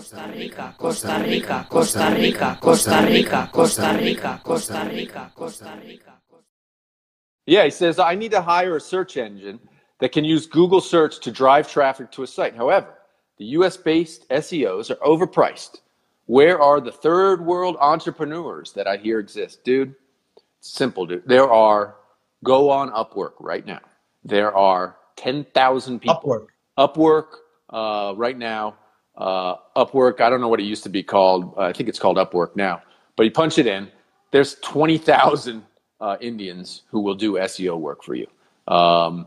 Costa Rica, Costa Rica, Costa Rica, Costa Rica, Costa Rica, Costa Rica, Costa Rica. Yeah, he says, I need to hire a search engine that can use Google search to drive traffic to a site. However, the US based SEOs are overpriced. Where are the third world entrepreneurs that I hear exist? Dude, simple, dude. There are, go on Upwork right now. There are 10,000 people. Upwork. Upwork uh, right now. Uh, Upwork, I don't know what it used to be called. Uh, I think it's called Upwork now. But you punch it in, there's 20,000 uh, Indians who will do SEO work for you. Um,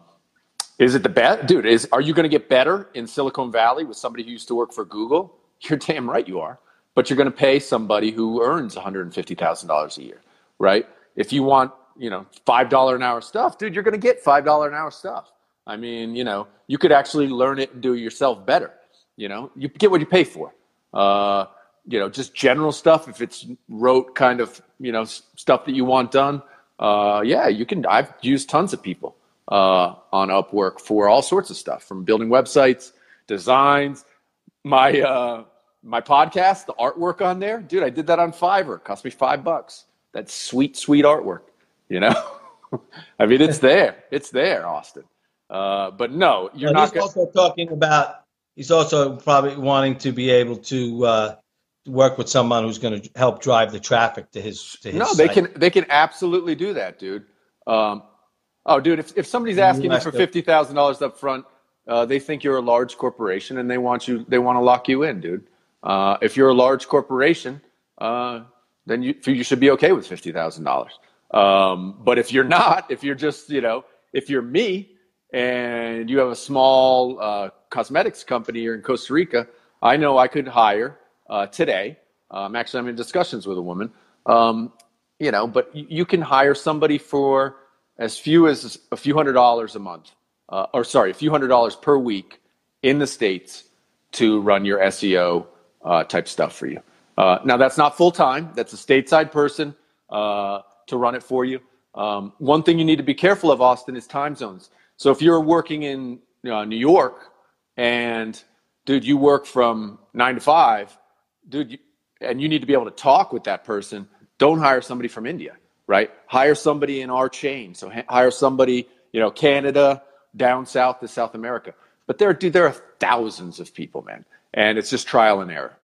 is it the best? Dude, is, are you going to get better in Silicon Valley with somebody who used to work for Google? You're damn right you are. But you're going to pay somebody who earns $150,000 a year, right? If you want, you know, $5 an hour stuff, dude, you're going to get $5 an hour stuff. I mean, you know, you could actually learn it and do it yourself better. You know, you get what you pay for. Uh, you know, just general stuff. If it's rote kind of, you know, stuff that you want done, uh, yeah, you can. I've used tons of people uh, on Upwork for all sorts of stuff, from building websites, designs. My uh, my podcast, the artwork on there, dude. I did that on Fiverr. It cost me five bucks. That's sweet, sweet artwork. You know, I mean, it's there. It's there, Austin. Uh, but no, you're not. Gonna, also talking about. He's also probably wanting to be able to uh, work with someone who's going to help drive the traffic to his. To his no, they site. can. They can absolutely do that, dude. Um, oh, dude, if if somebody's asking you have for fifty thousand dollars up front, uh, they think you're a large corporation and they want you. They want to lock you in, dude. Uh, if you're a large corporation, uh, then you you should be okay with fifty thousand dollars. Um, but if you're not, if you're just you know, if you're me and you have a small uh, cosmetics company here in Costa Rica, I know I could hire uh, today. Um, actually, I'm in discussions with a woman. Um, you know, but you can hire somebody for as few as a few hundred dollars a month, uh, or sorry, a few hundred dollars per week in the states to run your SEO uh, type stuff for you. Uh, now, that's not full time. That's a stateside person uh, to run it for you. Um, one thing you need to be careful of, Austin, is time zones. So if you're working in uh, New York and dude, you work from nine to five, dude, you, and you need to be able to talk with that person. Don't hire somebody from India, right? Hire somebody in our chain. So ha- hire somebody, you know, Canada, down south to South America. But there, dude, there are thousands of people, man, and it's just trial and error.